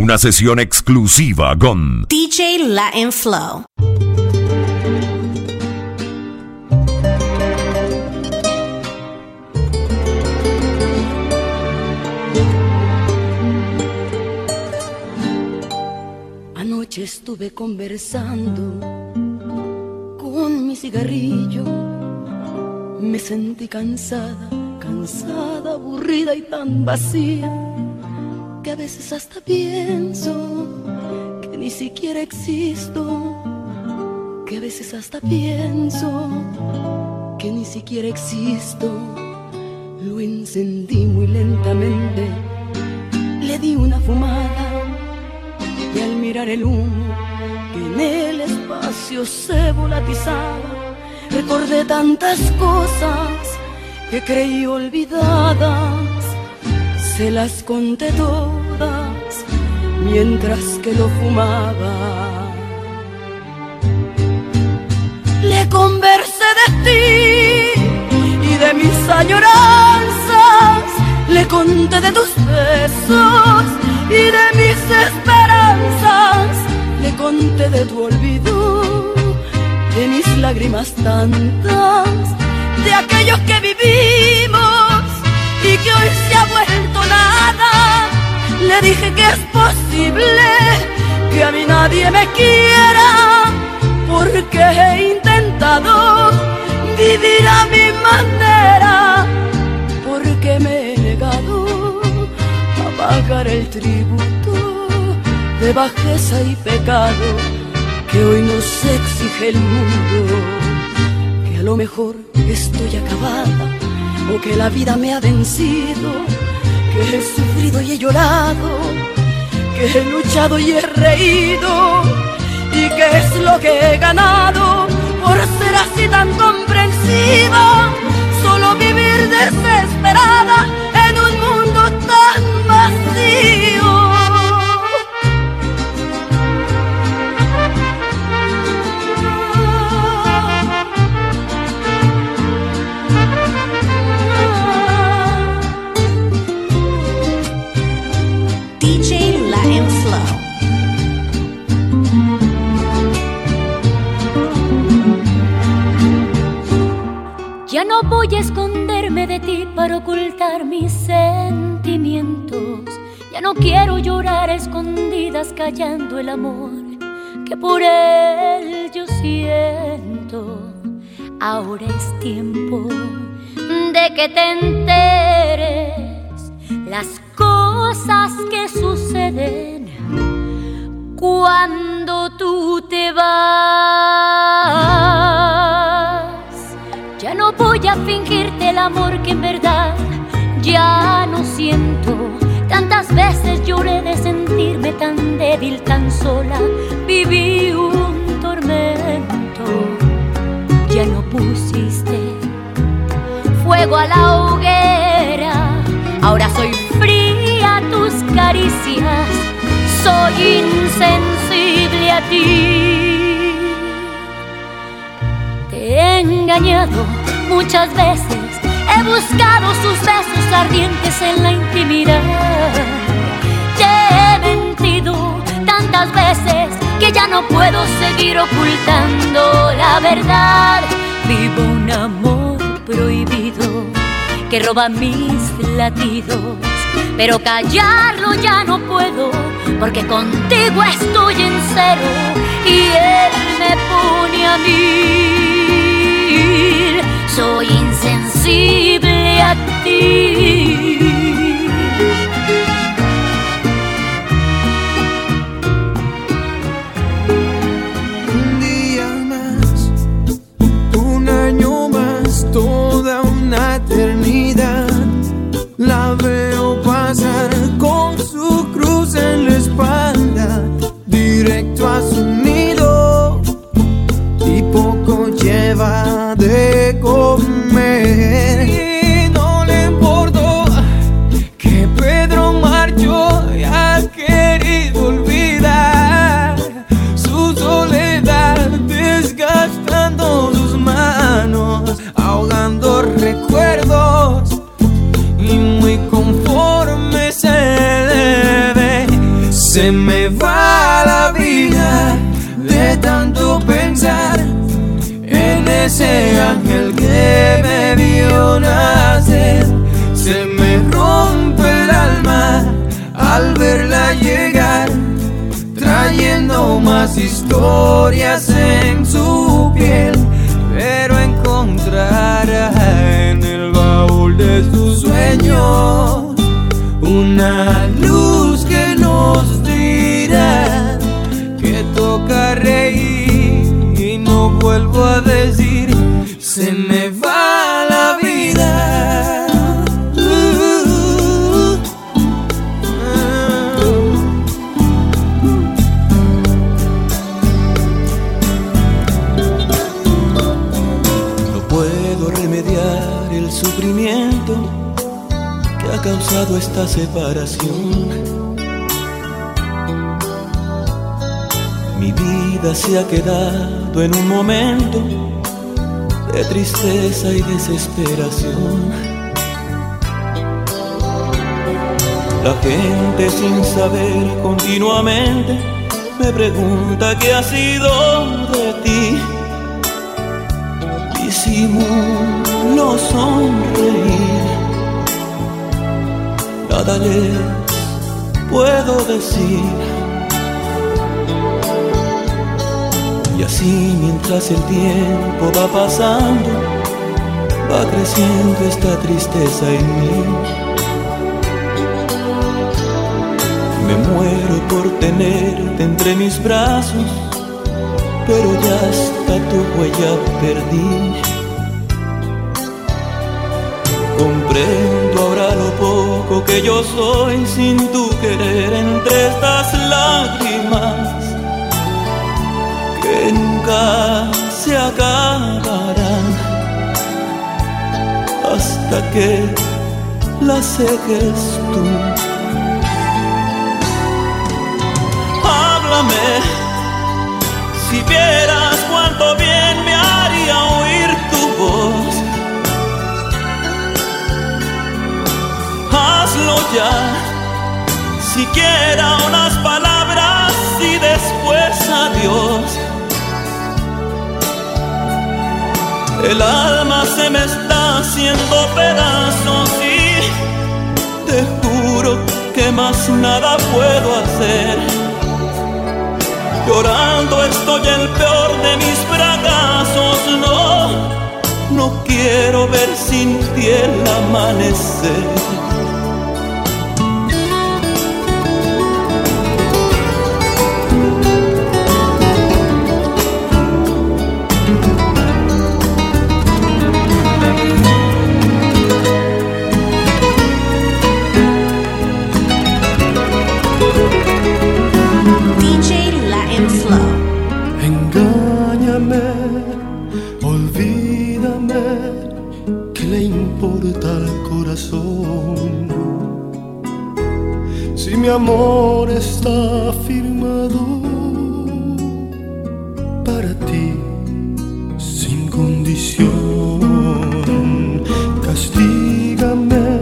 Una sesión exclusiva con DJ Latin Flow. Anoche estuve conversando con mi cigarrillo. Me sentí cansada, cansada, aburrida y tan vacía que a veces hasta pienso que ni siquiera existo. Que a veces hasta pienso que ni siquiera existo. Lo encendí muy lentamente, le di una fumada y al mirar el humo que en el espacio se volatizaba, recordé tantas cosas que creí olvidadas, se las conté todas mientras que lo fumaba. Le conversé de ti y de mis añoranzas, le conté de tus besos y de mis esperanzas, le conté de tu olvido, de mis lágrimas tantas, de aquellos que vivimos y que hoy se ha vuelto nada. Le dije que es posible que a mí nadie me quiera, porque he intentado vivir a mi manera, porque me he negado a pagar el tributo de bajeza y pecado que hoy nos exige el mundo, que a lo mejor estoy acabada o que la vida me ha vencido, que he sufrido y he llorado, que he luchado y he reído y que es lo que he ganado por ser así tan comprensiva, solo vivir desesperada Ya no voy a esconderme de ti para ocultar mis sentimientos. Ya no quiero llorar a escondidas callando el amor que por él yo siento. Ahora es tiempo de que te enteres las cosas que suceden cuando tú te vas. Amor que en verdad ya no siento. Tantas veces lloré de sentirme tan débil, tan sola. Viví un tormento. Ya no pusiste fuego a la hoguera. Ahora soy fría a tus caricias. Soy insensible a ti. Te he engañado muchas veces, he buscado sus besos ardientes en la intimidad. Te he mentido tantas veces que ya no puedo seguir ocultando la verdad. Vivo un amor prohibido que roba mis latidos, pero callarlo ya no puedo porque contigo estoy en cero y él me pone a mil. Soy insensible a ti. Ese ángel que me vio nacer. Se me rompe el alma al verla llegar, trayendo más historias en su piel, separación. Mi vida se ha quedado en un momento de tristeza y desesperación. La gente sin saber continuamente me pregunta qué ha sido de ti. Disimulo sonreír, nada puedo decir. Y así mientras el tiempo va pasando, va creciendo esta tristeza en mí. Me muero por tenerte entre mis brazos, pero ya hasta tu huella perdí. Comprendo ahora lo que yo soy sin tu querer entre estas lágrimas que nunca se acabarán hasta que las seques tú. Háblame, si vieras ya, siquiera unas palabras y después adiós. El alma se me está haciendo pedazos y te juro que más nada puedo hacer. Llorando estoy el peor de mis fracasos, no, no quiero ver sin ti el amanecer. Si mi amor está firmado para ti sin condición, castígame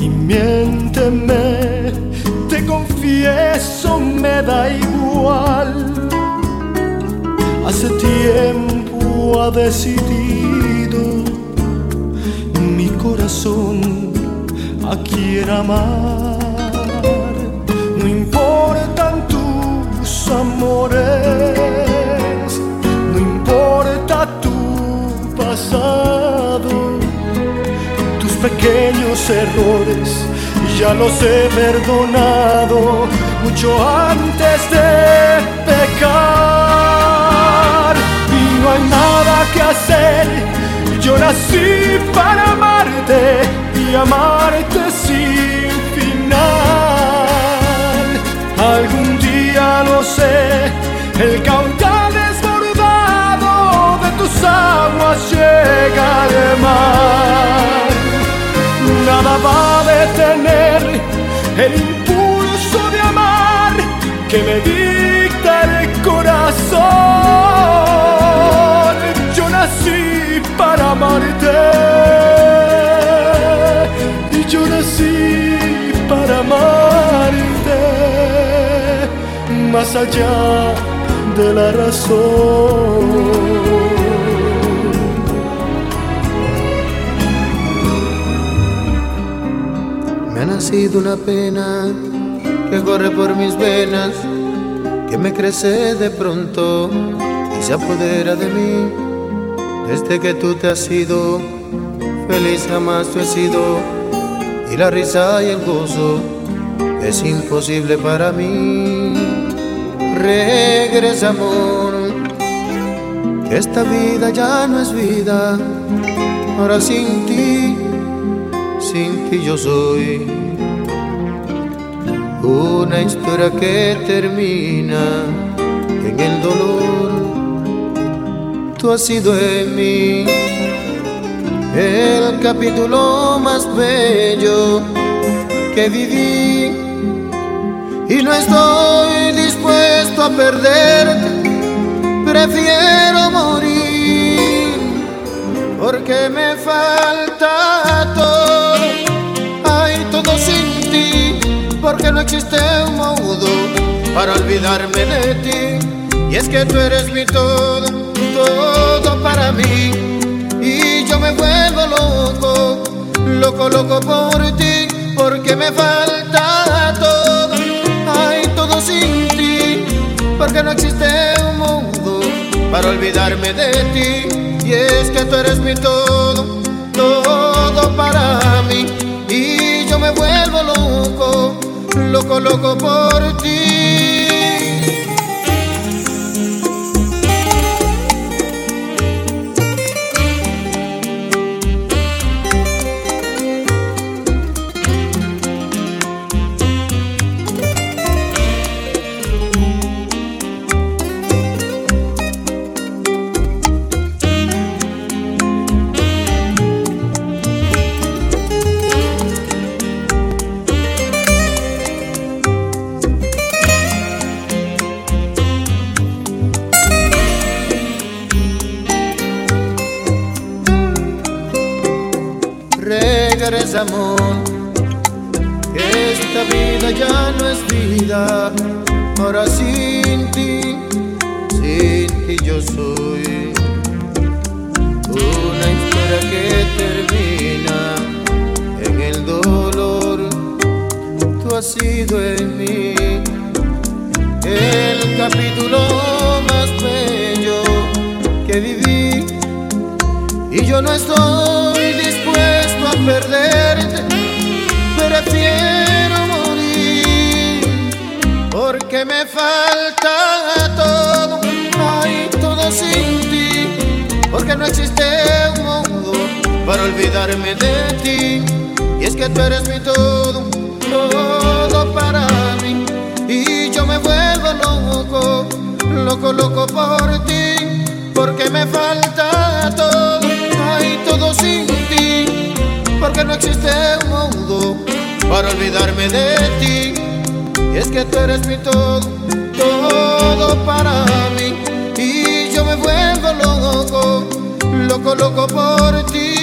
y miénteme, te confieso, me da igual. Hace tiempo ha decidido mi corazón a quien amar. No importan tus amores, no importa tu pasado, tus pequeños errores ya los he perdonado mucho antes de pecar y no hay nada que hacer. Yo nací para amarte y amarte sin final. Algún día lo sé, el caudal desbordado de tus aguas llega al mar nada va a detener el allá de la razón. Me ha nacido una pena que corre por mis venas, que me crece de pronto y se apodera de mí. Desde que tú te has ido, feliz jamás tú he sido, y la risa y el gozo es imposible para mí. Regresa, amor, esta vida ya no es vida, ahora sin ti, sin ti yo soy. Una historia que termina en el dolor. Tú has sido en mí el capítulo más bello que viví. Y no estoy a perderte. Prefiero morir porque me falta todo. Hay todo sin ti porque no existe un modo para olvidarme de ti. Y es que tú eres mi todo, todo para mí. Y yo me vuelvo loco, loco, loco porque no existe un mundo para olvidarme de ti. Y es que tú eres mi todo, todo para mí. Y yo me vuelvo loco loco, loco por ti. Regresa amor, esta vida ya no es vida, ahora sin ti, sin ti yo soy. Una historia que termina en el dolor, tú has sido en mí el capítulo más bello que viví. Y yo no estoy perderte, prefiero morir. Porque me falta todo, hay todo sin ti, porque no existe un mundo para olvidarme de ti, y es que tú eres mi todo, todo para mí, y yo me vuelvo loco, loco, loco por ti, porque me falta todo hay todo sin ti, porque no existe un mundo para olvidarme de ti. Y es que tú eres mi todo, todo para mí. Y yo me vuelvo loco, loco, loco por ti.